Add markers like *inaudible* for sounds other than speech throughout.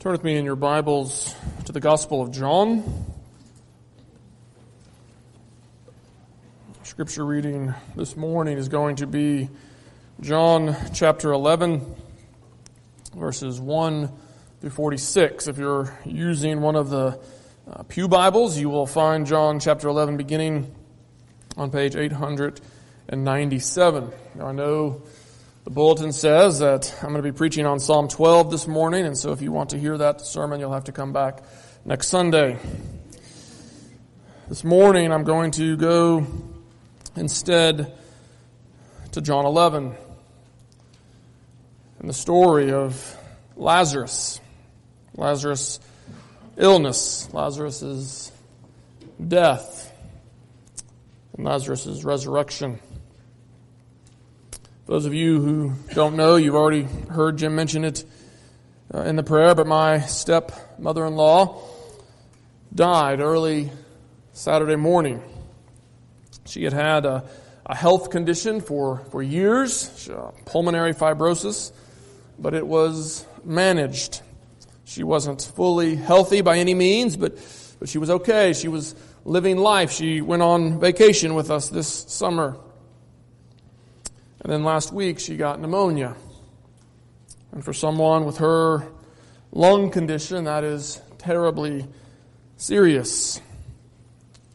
Turn with me in your Bibles to the Gospel of John. Scripture reading this morning is going to be John chapter 11, verses 1 through 46. If you're using one of the uh, Pew Bibles, you will find John chapter 11 beginning on page 897. Now, I know the bulletin says that I'm going to be preaching on Psalm 12 this morning, and so if you want to hear that sermon, you'll have to come back next Sunday. This morning, I'm going to go instead to John 11 and the story of Lazarus. Lazarus' illness, Lazarus' death, and Lazarus' resurrection. Those of you who don't know, you've already heard Jim mention it uh, in the prayer, but my step mother in law died early Saturday morning. She had had a, a health condition for, for years, pulmonary fibrosis, but it was managed. She wasn't fully healthy by any means, but, but she was okay. She was living life. She went on vacation with us this summer. And then last week she got pneumonia. And for someone with her lung condition, that is terribly serious.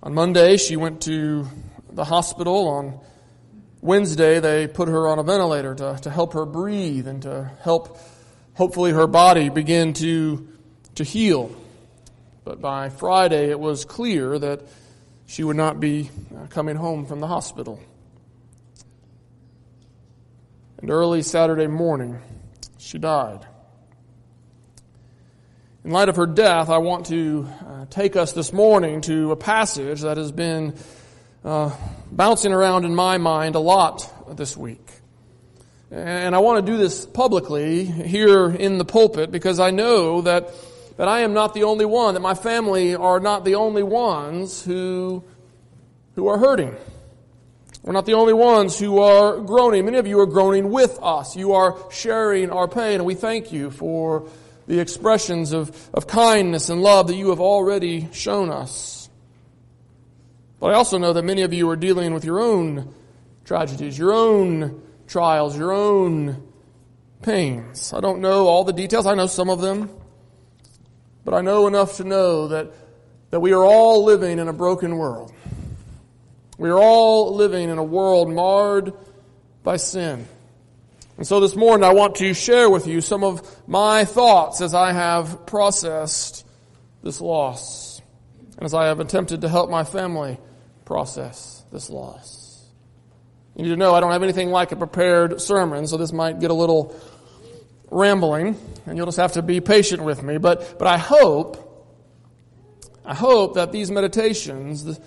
On Monday, she went to the hospital. On Wednesday, they put her on a ventilator to, to help her breathe and to help, hopefully, her body begin to, to heal. But by Friday, it was clear that she would not be uh, coming home from the hospital. And early Saturday morning, she died. In light of her death, I want to uh, take us this morning to a passage that has been uh, bouncing around in my mind a lot this week. And I want to do this publicly here in the pulpit because I know that, that I am not the only one, that my family are not the only ones who, who are hurting. We're not the only ones who are groaning. Many of you are groaning with us. You are sharing our pain, and we thank you for the expressions of, of kindness and love that you have already shown us. But I also know that many of you are dealing with your own tragedies, your own trials, your own pains. I don't know all the details. I know some of them. But I know enough to know that, that we are all living in a broken world. We are all living in a world marred by sin. And so this morning I want to share with you some of my thoughts as I have processed this loss and as I have attempted to help my family process this loss. You need to know I don't have anything like a prepared sermon, so this might get a little rambling, and you'll just have to be patient with me. But, but I hope, I hope that these meditations,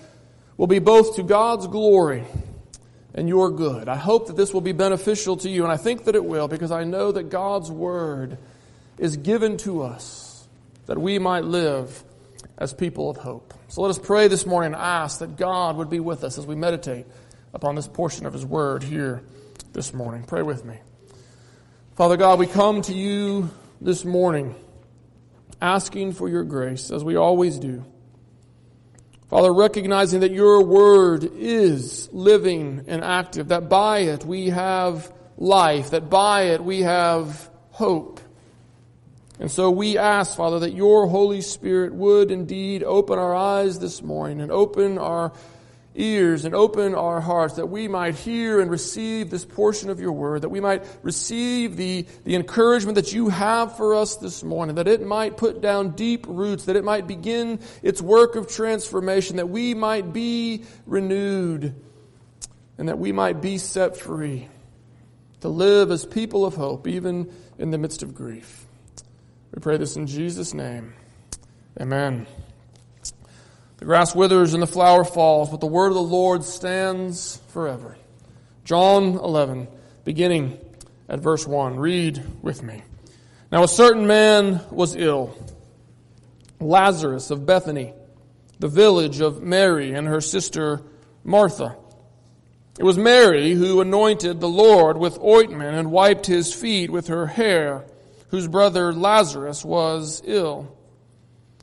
will be both to God's glory and your good. I hope that this will be beneficial to you, and I think that it will because I know that God's Word is given to us that we might live as people of hope. So let us pray this morning and ask that God would be with us as we meditate upon this portion of His Word here this morning. Pray with me. Father God, we come to you this morning asking for your grace, as we always do. Father, recognizing that your word is living and active, that by it we have life, that by it we have hope. And so we ask, Father, that your Holy Spirit would indeed open our eyes this morning and open our ears and open our hearts that we might hear and receive this portion of your word, that we might receive the, the encouragement that you have for us this morning, that it might put down deep roots, that it might begin its work of transformation, that we might be renewed, and that we might be set free to live as people of hope, even in the midst of grief. We pray this in Jesus' name. Amen. The grass withers and the flower falls, but the word of the Lord stands forever. John 11, beginning at verse 1. Read with me. Now a certain man was ill, Lazarus of Bethany, the village of Mary and her sister Martha. It was Mary who anointed the Lord with ointment and wiped his feet with her hair whose brother Lazarus was ill.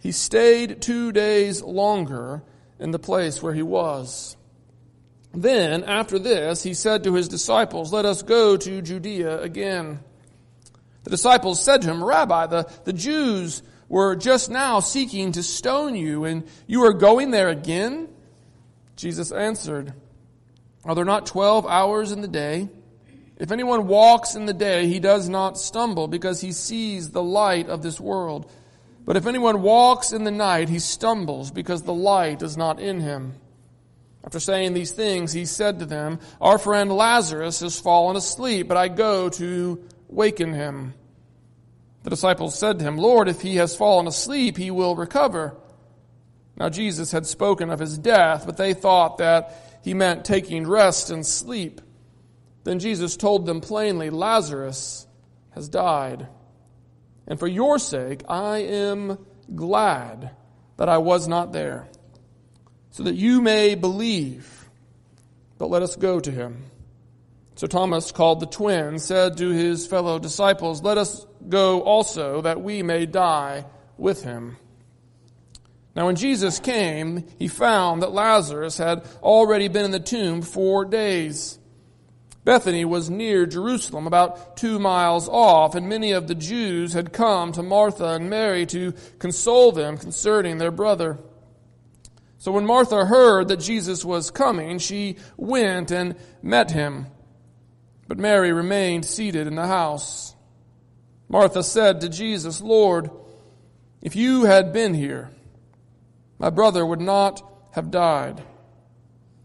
he stayed two days longer in the place where he was. Then, after this, he said to his disciples, Let us go to Judea again. The disciples said to him, Rabbi, the, the Jews were just now seeking to stone you, and you are going there again? Jesus answered, Are there not twelve hours in the day? If anyone walks in the day, he does not stumble, because he sees the light of this world. But if anyone walks in the night, he stumbles, because the light is not in him. After saying these things, he said to them, Our friend Lazarus has fallen asleep, but I go to waken him. The disciples said to him, Lord, if he has fallen asleep, he will recover. Now Jesus had spoken of his death, but they thought that he meant taking rest and sleep. Then Jesus told them plainly, Lazarus has died. And for your sake, I am glad that I was not there so that you may believe. But let us go to him. So Thomas, called the twin, said to his fellow disciples, Let us go also, that we may die with him. Now when Jesus came, he found that Lazarus had already been in the tomb four days. Bethany was near Jerusalem, about two miles off, and many of the Jews had come to Martha and Mary to console them concerning their brother. So when Martha heard that Jesus was coming, she went and met him. But Mary remained seated in the house. Martha said to Jesus, Lord, if you had been here, my brother would not have died.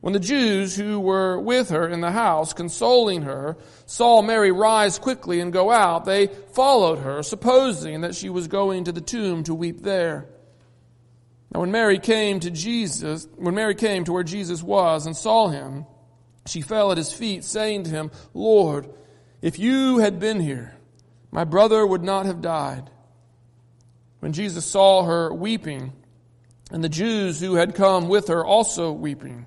When the Jews who were with her in the house, consoling her, saw Mary rise quickly and go out, they followed her, supposing that she was going to the tomb to weep there. Now when Mary came to Jesus, when Mary came to where Jesus was and saw him, she fell at his feet, saying to him, Lord, if you had been here, my brother would not have died. When Jesus saw her weeping, and the Jews who had come with her also weeping,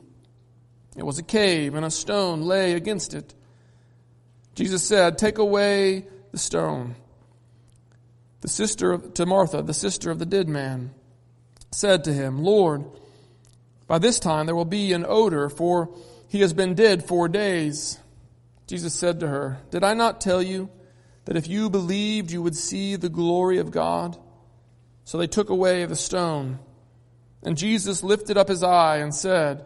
It was a cave, and a stone lay against it. Jesus said, Take away the stone. The sister of, to Martha, the sister of the dead man, said to him, Lord, by this time there will be an odor, for he has been dead four days. Jesus said to her, Did I not tell you that if you believed you would see the glory of God? So they took away the stone. And Jesus lifted up his eye and said,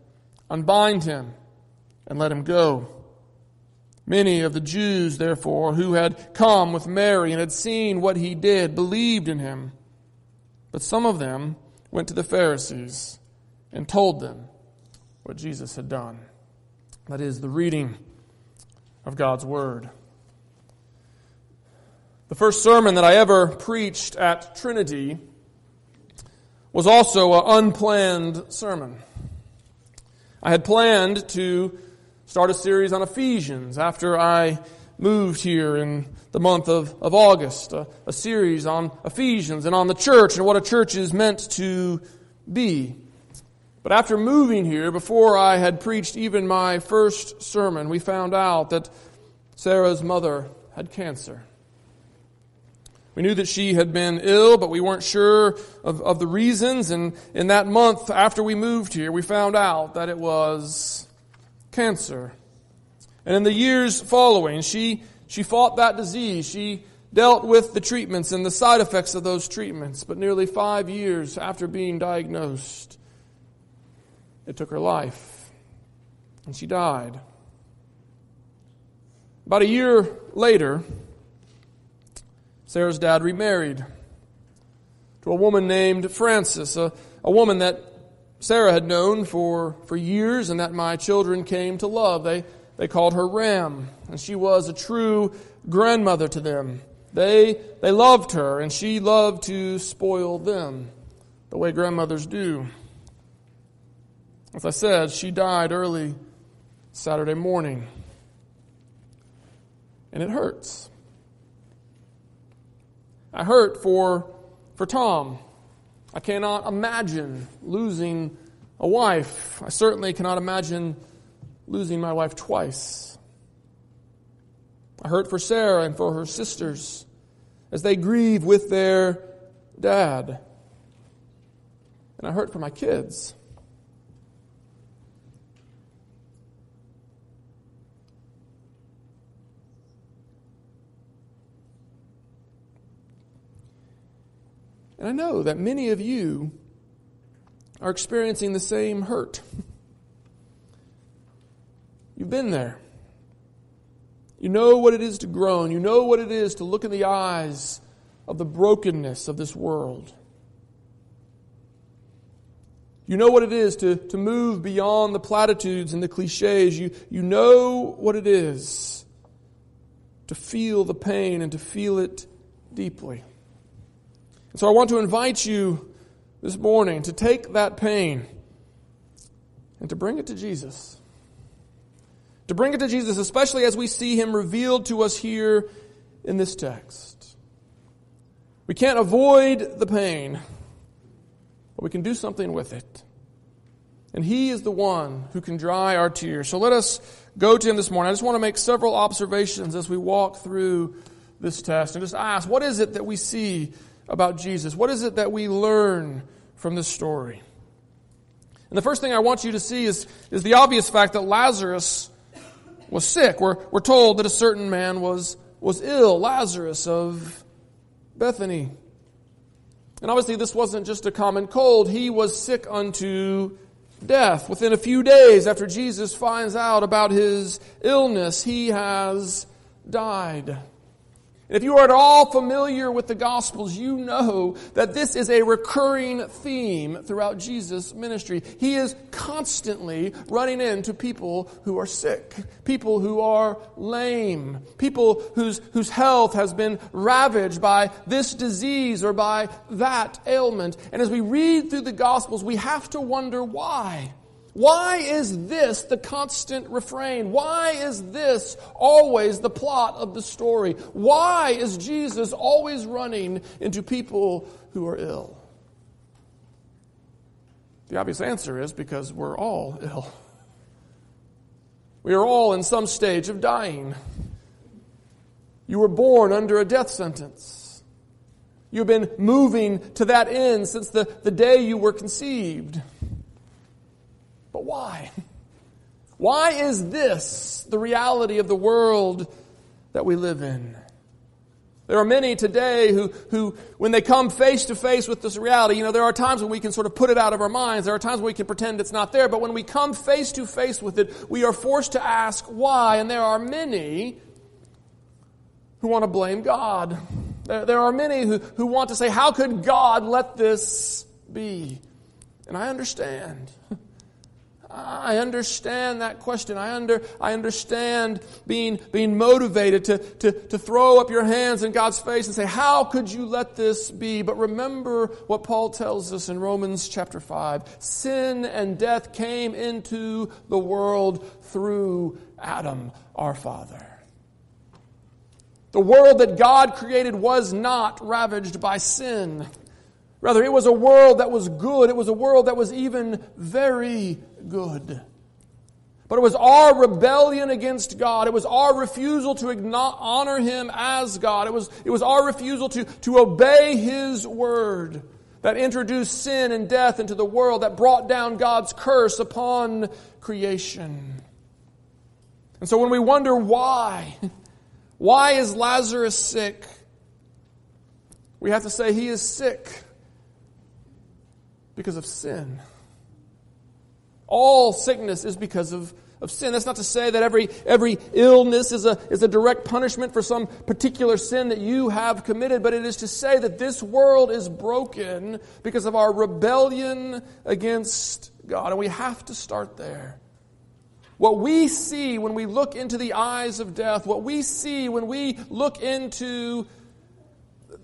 Unbind him and let him go. Many of the Jews, therefore, who had come with Mary and had seen what he did, believed in him. But some of them went to the Pharisees and told them what Jesus had done. That is the reading of God's Word. The first sermon that I ever preached at Trinity was also an unplanned sermon. I had planned to start a series on Ephesians after I moved here in the month of, of August, a, a series on Ephesians and on the church and what a church is meant to be. But after moving here, before I had preached even my first sermon, we found out that Sarah's mother had cancer. We knew that she had been ill, but we weren't sure of, of the reasons. And in that month after we moved here, we found out that it was cancer. And in the years following, she, she fought that disease. She dealt with the treatments and the side effects of those treatments. But nearly five years after being diagnosed, it took her life. And she died. About a year later, Sarah's dad remarried to a woman named Frances, a, a woman that Sarah had known for, for years and that my children came to love. They, they called her Ram, and she was a true grandmother to them. They, they loved her, and she loved to spoil them the way grandmothers do. As I said, she died early Saturday morning. And it hurts. I hurt for, for Tom. I cannot imagine losing a wife. I certainly cannot imagine losing my wife twice. I hurt for Sarah and for her sisters as they grieve with their dad. And I hurt for my kids. And I know that many of you are experiencing the same hurt. *laughs* You've been there. You know what it is to groan. You know what it is to look in the eyes of the brokenness of this world. You know what it is to, to move beyond the platitudes and the cliches. You, you know what it is to feel the pain and to feel it deeply. And so I want to invite you this morning to take that pain and to bring it to Jesus. To bring it to Jesus, especially as we see him revealed to us here in this text. We can't avoid the pain, but we can do something with it. And he is the one who can dry our tears. So let us go to him this morning. I just want to make several observations as we walk through this text and just ask, what is it that we see about Jesus? What is it that we learn from this story? And the first thing I want you to see is, is the obvious fact that Lazarus was sick. We're, we're told that a certain man was, was ill, Lazarus of Bethany. And obviously, this wasn't just a common cold. He was sick unto death. Within a few days after Jesus finds out about his illness, he has died. If you are at all familiar with the Gospels, you know that this is a recurring theme throughout Jesus' ministry. He is constantly running into people who are sick, people who are lame, people whose, whose health has been ravaged by this disease or by that ailment. And as we read through the Gospels, we have to wonder why. Why is this the constant refrain? Why is this always the plot of the story? Why is Jesus always running into people who are ill? The obvious answer is because we're all ill. We are all in some stage of dying. You were born under a death sentence. You've been moving to that end since the, the day you were conceived. But why? Why is this the reality of the world that we live in? There are many today who, who, when they come face to face with this reality, you know, there are times when we can sort of put it out of our minds. There are times when we can pretend it's not there. But when we come face to face with it, we are forced to ask why. And there are many who want to blame God. There, there are many who, who want to say, how could God let this be? And I understand. *laughs* I understand that question. I, under, I understand being, being motivated to, to, to throw up your hands in God's face and say, How could you let this be? But remember what Paul tells us in Romans chapter 5 sin and death came into the world through Adam, our father. The world that God created was not ravaged by sin. Rather, it was a world that was good. It was a world that was even very good. But it was our rebellion against God. It was our refusal to honor Him as God. It was, it was our refusal to, to obey His word that introduced sin and death into the world, that brought down God's curse upon creation. And so when we wonder why, *laughs* why is Lazarus sick? We have to say he is sick because of sin. All sickness is because of, of sin. That's not to say that every, every illness is a, is a direct punishment for some particular sin that you have committed, but it is to say that this world is broken because of our rebellion against God. And we have to start there. What we see when we look into the eyes of death, what we see when we look into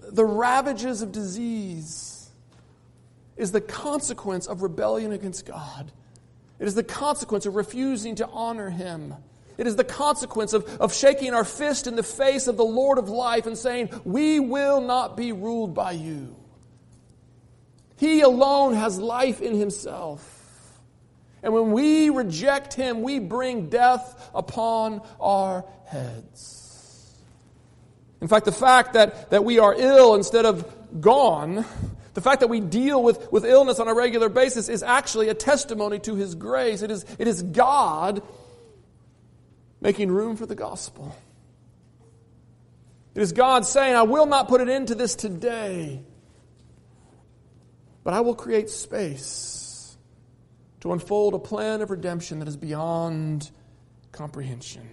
the ravages of disease, is the consequence of rebellion against God. It is the consequence of refusing to honor Him. It is the consequence of, of shaking our fist in the face of the Lord of life and saying, We will not be ruled by you. He alone has life in Himself. And when we reject Him, we bring death upon our heads. In fact, the fact that, that we are ill instead of gone the fact that we deal with, with illness on a regular basis is actually a testimony to His grace. It is, it is God making room for the gospel. It is God saying, I will not put an end to this today, but I will create space to unfold a plan of redemption that is beyond comprehension.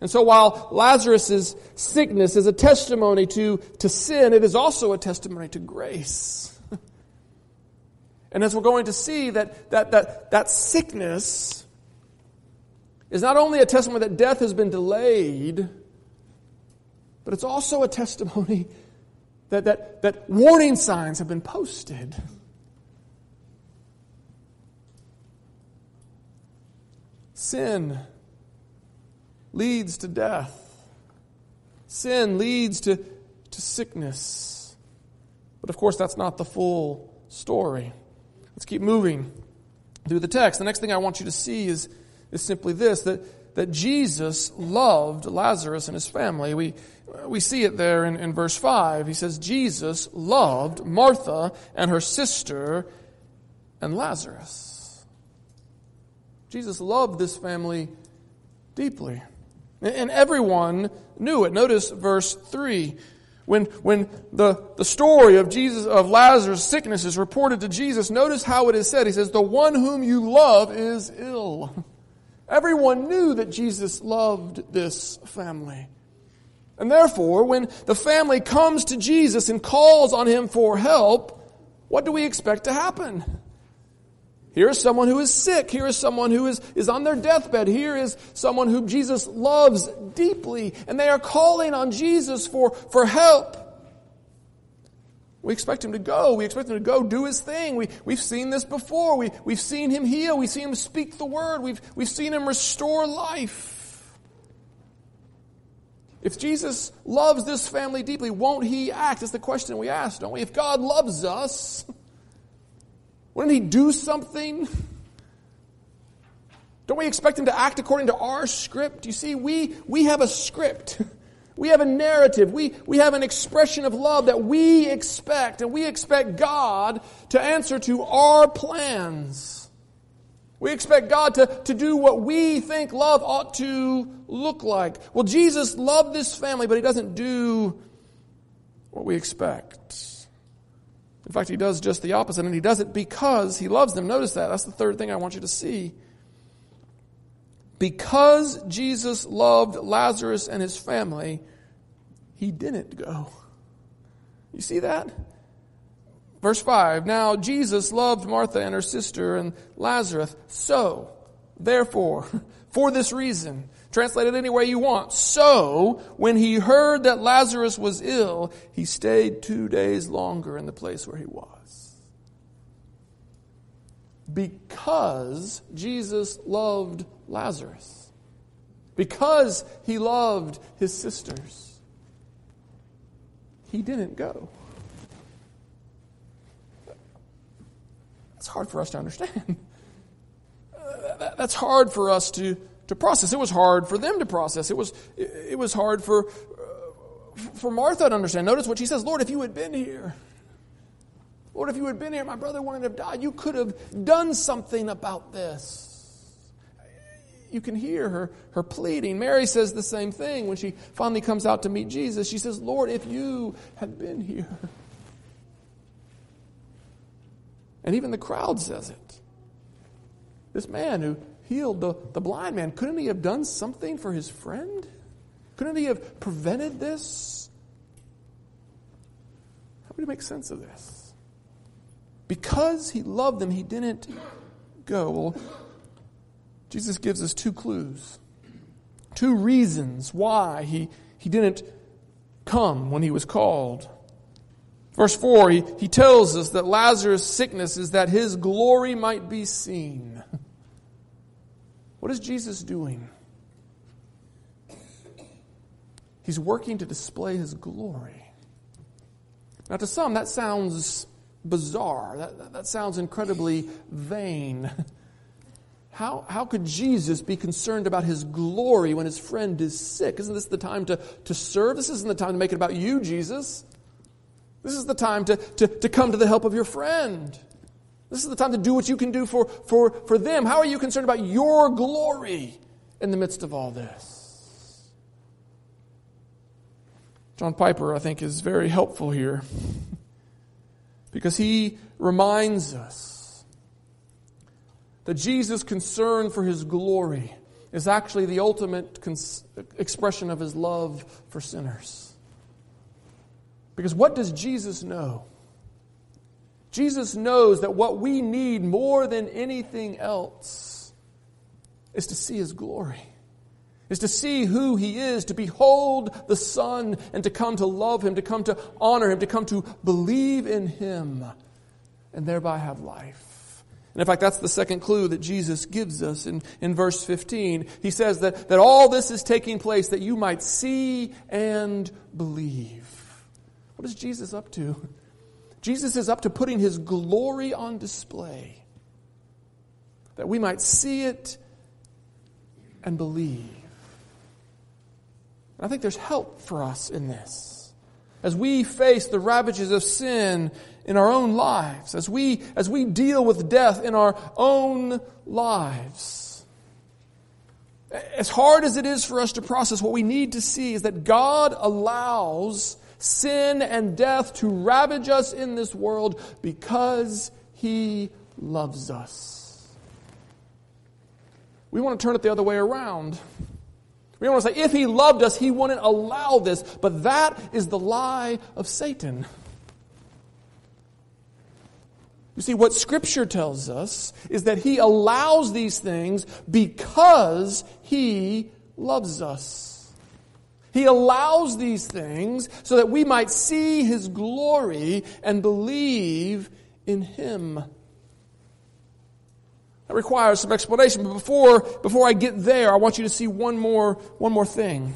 And so while Lazarus' sickness is a testimony to, to sin, it is also a testimony to grace. And as we're going to see, that, that, that, that sickness is not only a testimony that death has been delayed, but it's also a testimony *laughs* that, that, that warning signs have been posted. Sin leads to death. Sin leads to, to sickness. But of course, that's not the full story. Let's keep moving through the text. The next thing I want you to see is, is simply this that, that Jesus loved Lazarus and his family. We, we see it there in, in verse 5. He says, Jesus loved Martha and her sister and Lazarus. Jesus loved this family deeply. And everyone knew it. Notice verse 3. When, when the, the story of Jesus, of Lazarus' sickness is reported to Jesus, notice how it is said. He says, the one whom you love is ill. *laughs* Everyone knew that Jesus loved this family. And therefore, when the family comes to Jesus and calls on him for help, what do we expect to happen? Here is someone who is sick. Here is someone who is, is on their deathbed. Here is someone whom Jesus loves deeply. And they are calling on Jesus for, for help. We expect him to go. We expect him to go do his thing. We, we've seen this before. We, we've seen him heal. We've seen him speak the word. We've, we've seen him restore life. If Jesus loves this family deeply, won't he act? That's the question we ask, don't we? If God loves us, *laughs* wouldn't he do something? Don't we expect him to act according to our script? You see, we, we have a script. *laughs* We have a narrative. We, we have an expression of love that we expect, and we expect God to answer to our plans. We expect God to, to do what we think love ought to look like. Well, Jesus loved this family, but he doesn't do what we expect. In fact, he does just the opposite, and he does it because he loves them. Notice that. That's the third thing I want you to see because Jesus loved Lazarus and his family, he didn't go. You see that? Verse 5 Now Jesus loved Martha and her sister and Lazarus. So, therefore, *laughs* for this reason, translate it any way you want. So, when he heard that Lazarus was ill, he stayed two days longer in the place where he was. Because Jesus loved Lazarus because he loved his sisters. He didn't go. That's hard for us to understand. *laughs* That's hard for us to, to process. It was hard for them to process. It was, it was hard for, uh, for Martha to understand. Notice what she says Lord, if you had been here, Lord, if you had been here, my brother wouldn't have died. You could have done something about this you can hear her, her pleading. Mary says the same thing when she finally comes out to meet Jesus. She says, Lord, if you had been here. And even the crowd says it. This man who healed the, the blind man, couldn't he have done something for his friend? Couldn't he have prevented this? How would we make sense of this? Because he loved them, he didn't go. Well, Jesus gives us two clues, two reasons why he, he didn't come when he was called. Verse 4, he, he tells us that Lazarus' sickness is that his glory might be seen. What is Jesus doing? He's working to display his glory. Now, to some, that sounds bizarre. That, that sounds incredibly vain. *laughs* How, how could Jesus be concerned about his glory when his friend is sick? Isn't this the time to, to serve? This isn't the time to make it about you, Jesus. This is the time to, to, to come to the help of your friend. This is the time to do what you can do for, for, for them. How are you concerned about your glory in the midst of all this? John Piper, I think, is very helpful here *laughs* because he reminds us that Jesus' concern for his glory is actually the ultimate cons- expression of his love for sinners. Because what does Jesus know? Jesus knows that what we need more than anything else is to see his glory, is to see who he is, to behold the Son, and to come to love him, to come to honor him, to come to believe in him, and thereby have life. And in fact, that's the second clue that Jesus gives us in, in verse 15. He says that, that all this is taking place that you might see and believe. What is Jesus up to? Jesus is up to putting his glory on display, that we might see it and believe. And I think there's help for us in this. As we face the ravages of sin in our own lives, as we, as we deal with death in our own lives. As hard as it is for us to process, what we need to see is that God allows sin and death to ravage us in this world because He loves us. We want to turn it the other way around. We want to say, if He loved us, He wouldn't allow this. But that is the lie of Satan. You see, what Scripture tells us is that He allows these things because He loves us. He allows these things so that we might see His glory and believe in Him. That requires some explanation, but before, before I get there, I want you to see one more, one more thing.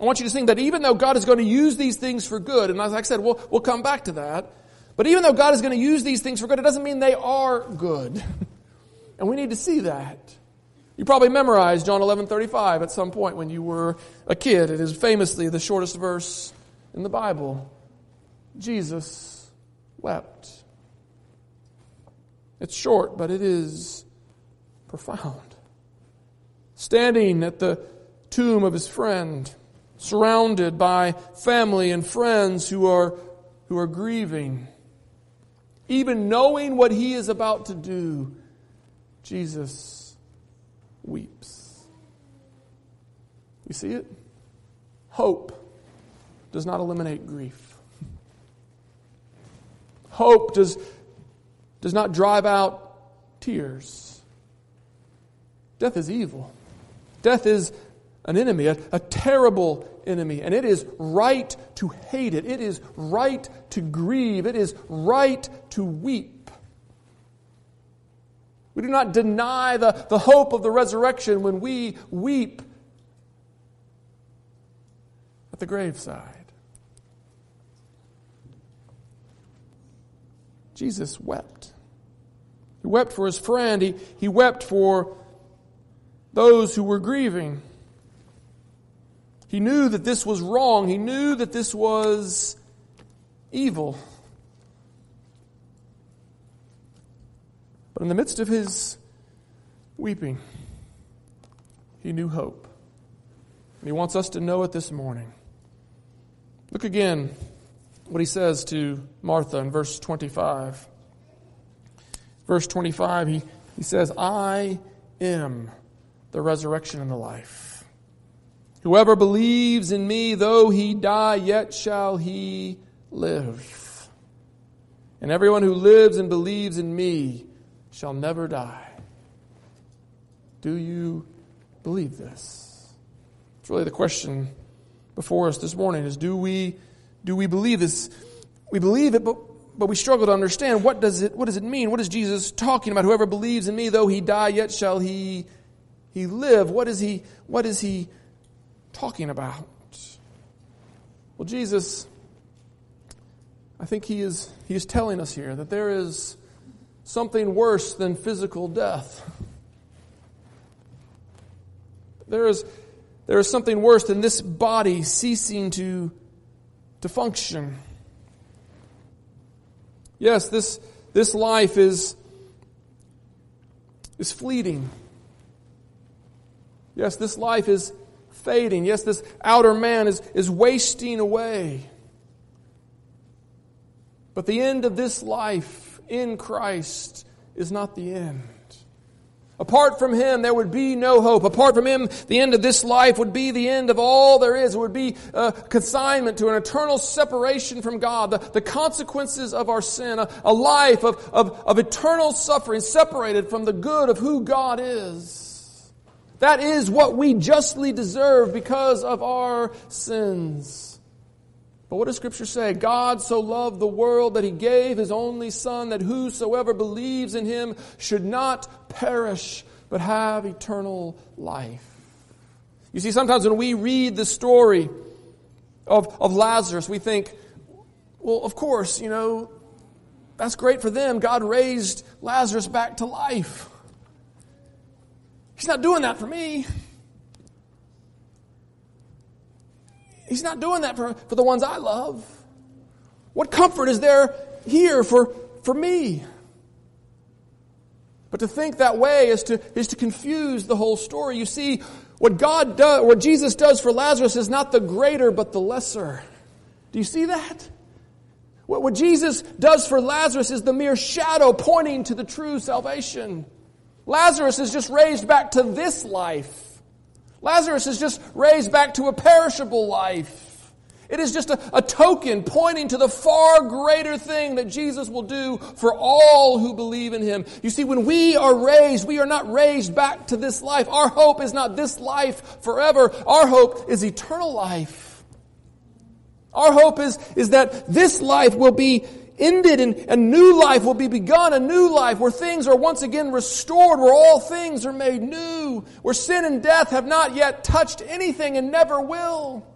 I want you to think that even though God is going to use these things for good, and as I said, we'll, we'll come back to that, but even though God is going to use these things for good, it doesn't mean they are good. *laughs* and we need to see that. You probably memorized John 11:35 at some point when you were a kid. It is famously the shortest verse in the Bible. Jesus wept. It's short, but it is profound. Standing at the tomb of his friend, surrounded by family and friends who are, who are grieving, even knowing what he is about to do, Jesus weeps. You see it? Hope does not eliminate grief. Hope does, does not drive out tears. Death is evil. Death is an enemy, a, a, terrible enemy, and it is right to hate it. It is right to grieve. It is right to weep. We do not deny the, the hope of the resurrection when we weep at the graveside. Jesus wept. He wept for his friend. He, he wept for those who were grieving. He knew that this was wrong. He knew that this was evil. But in the midst of his weeping, he knew hope. And he wants us to know it this morning. Look again what he says to Martha in verse 25. Verse 25, he, he says, I am the resurrection and the life. Whoever believes in me, though he die, yet shall he live. And everyone who lives and believes in me shall never die. Do you believe this? It's really the question before us this morning is do we do we believe this? We believe it, but, but we struggle to understand what does it, what does it mean? What is Jesus talking about? Whoever believes in me, though he die, yet shall he, he live. What is he, what is he talking about? Well, Jesus, I think he is, he is telling us here that there is something worse than physical death. There is, there is something worse than this body ceasing to to function. Yes, this, this life is, is fleeting. Yes, this life is fading. Yes, this outer man is, is wasting away. But the end of this life in Christ is not the end. Apart from Him, there would be no hope. Apart from Him, the end of this life would be the end of all there is. It would be a consignment to an eternal separation from God, the, the consequences of our sin, a, a life of, of, of eternal suffering separated from the good of who God is. That is what we justly deserve because of our sins. But what does Scripture say? God so loved the world that he gave his only Son, that whosoever believes in him should not perish, but have eternal life. You see, sometimes when we read the story of, of Lazarus, we think, well, of course, you know, that's great for them. God raised Lazarus back to life. He's not doing that for me. He's not doing that for, for the ones I love. What comfort is there here for, for me? But to think that way is to, is to confuse the whole story. You see, what God does, what Jesus does for Lazarus is not the greater, but the lesser. Do you see that? What, what Jesus does for Lazarus is the mere shadow pointing to the true salvation. Lazarus is just raised back to this life. Lazarus is just raised back to a perishable life. It is just a, a, token pointing to the far greater thing that Jesus will do for all who believe in him. You see, when we are raised, we are not raised back to this life. Our hope is not this life forever. Our hope is eternal life. Our hope is, is that this life will be ended and a new life will be begun, a new life where things are once again restored, where all things are made new, where sin and death have not yet touched anything and never will.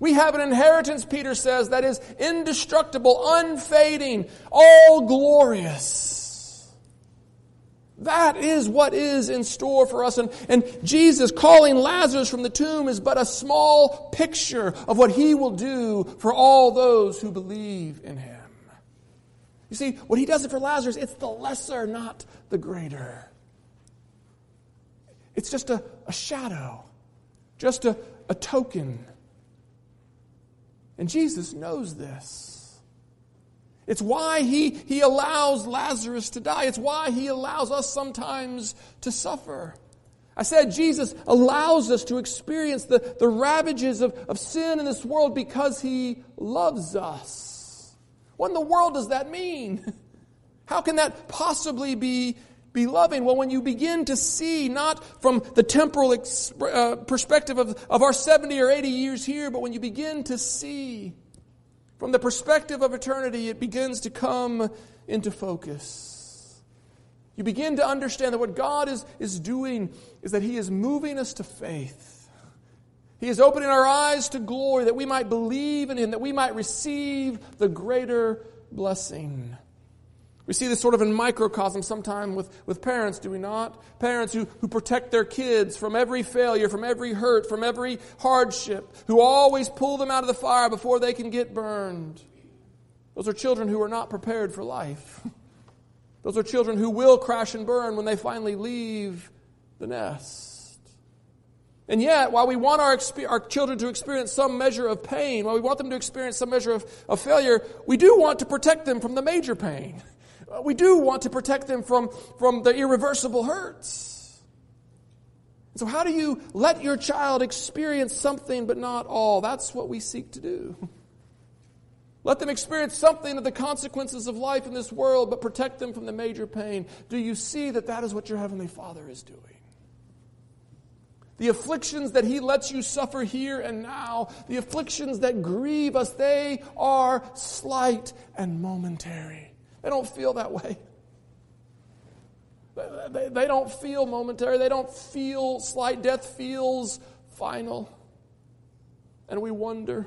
We have an inheritance, Peter says, that is indestructible, unfading, all glorious. That is what is in store for us. And, and Jesus calling Lazarus from the tomb is but a small picture of what he will do for all those who believe in him. You see, what he does it for Lazarus, it's the lesser, not the greater. It's just a, a shadow, just a, a token. And Jesus knows this. It's why he, he allows Lazarus to die. It's why he allows us sometimes to suffer. I said Jesus allows us to experience the, the ravages of, of sin in this world because he loves us. What in the world does that mean? *laughs* How can that possibly be, be loving? Well, when you begin to see, not from the temporal uh, perspective of, of our 70 or 80 years here, but when you begin to see from the perspective of eternity, it begins to come into focus. You begin to understand that what God is, is doing is that He is moving us to faith. He is opening our eyes to glory that we might believe in Him, that we might receive the greater blessing. We see this sort of in microcosm sometime with, with parents, do we not? Parents who, who protect their kids from every failure, from every hurt, from every hardship, who always pull them out of the fire before they can get burned. Those are children who are not prepared for life. *laughs* Those are children who will crash and burn when they finally leave the nest. And yet, while we want our, our children to experience some measure of pain, while we want them to experience some measure of, of failure, we do want to protect them from the major pain. *laughs* We do want to protect them from, from the irreversible hurts. So, how do you let your child experience something but not all? That's what we seek to do. *laughs* Let them experience something of the consequences of life in this world, but protect them from the major pain. Do you see that that is what your Heavenly Father is doing? The afflictions that He lets you suffer here and now, the afflictions that grieve us, they are slight and momentary. They don't feel that way. They, they, don't feel momentary. They don't feel slight. Death feels final. And we wonder.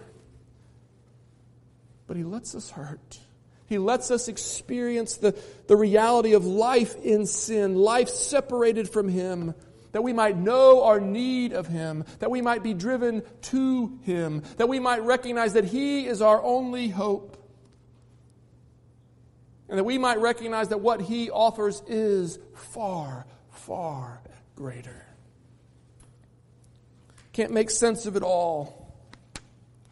But He lets us hurt. He lets us experience the, the reality of life in sin, life separated from Him, that we might know our need of Him, that we might be driven to Him, that we might recognize that He is our only hope and that we might recognize that what He offers is far, far greater. Can't make sense of it all,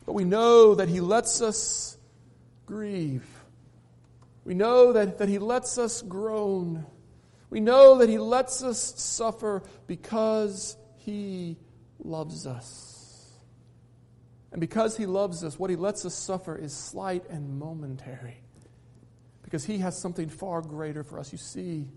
but we know that He lets us grieve. We know that, that He lets us groan. We know that He lets us suffer because He loves us. And because He loves us, what He lets us suffer is slight and momentary because he has something far greater for us. You see,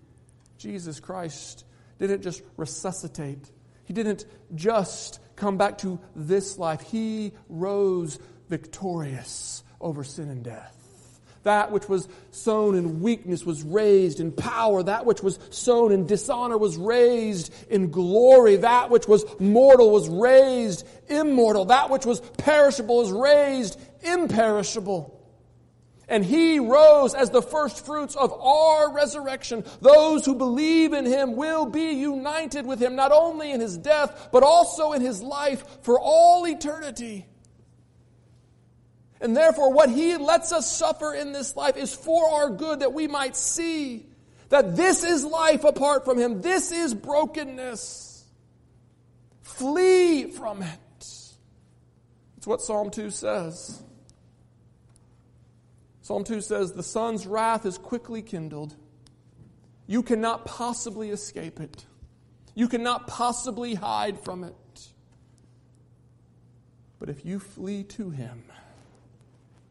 Jesus Christ didn't just resuscitate, he didn't just come back to this life. He rose victorious over sin and death. That which was sown in weakness was raised in power. That which was sown in dishonor was raised in glory. That which was mortal was raised immortal. That which was perishable was raised imperishable. And he rose as the first fruits of our resurrection. Those who believe in him will be united with him, not only in his death, but also in his life for all eternity. And therefore, what he lets us suffer in this life is for our good, that we might see that this is life apart from him. This is brokenness. Flee from it. It's what Psalm 2 says. Psalm 2 says, The Son's wrath is quickly kindled. You cannot possibly escape it. You cannot possibly hide from it. But if you flee to him,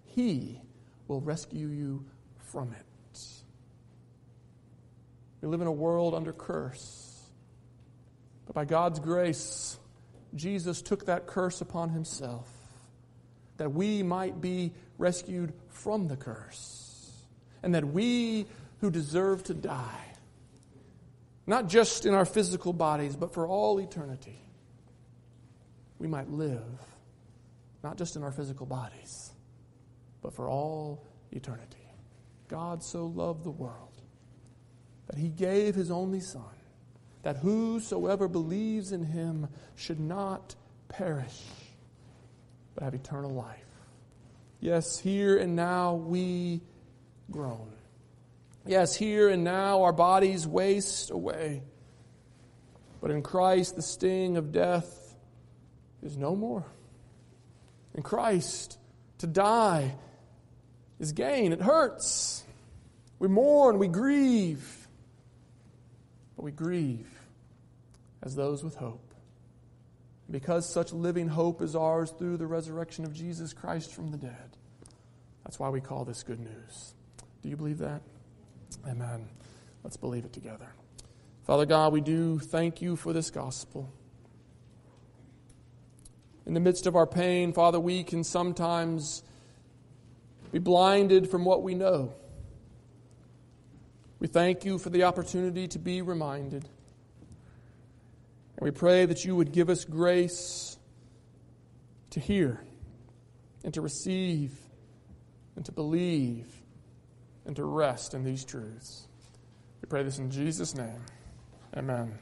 he will rescue you from it. We live in a world under curse. But by God's grace, Jesus took that curse upon himself that we might be rescued from the curse, and that we who deserve to die, not just in our physical bodies, but for all eternity, we might live, not just in our physical bodies, but for all eternity. God so loved the world that he gave his only Son, that whosoever believes in him should not perish, but have eternal life. Yes, here and now we groan. Yes, here and now our bodies waste away. But in Christ, the sting of death is no more. In Christ, to die is gain. It hurts. We mourn, we grieve. But we grieve as those with hope. Because such living hope is ours through the resurrection of Jesus Christ from the dead. That's why we call this good news. Do you believe that? Amen. Let's believe it together. Father God, we do thank you for this gospel. In the midst of our pain, Father, we can sometimes be blinded from what we know. We thank you for the opportunity to be reminded. And we pray that you would give us grace to hear and to receive and to believe and to rest in these truths. We pray this in Jesus' name. Amen.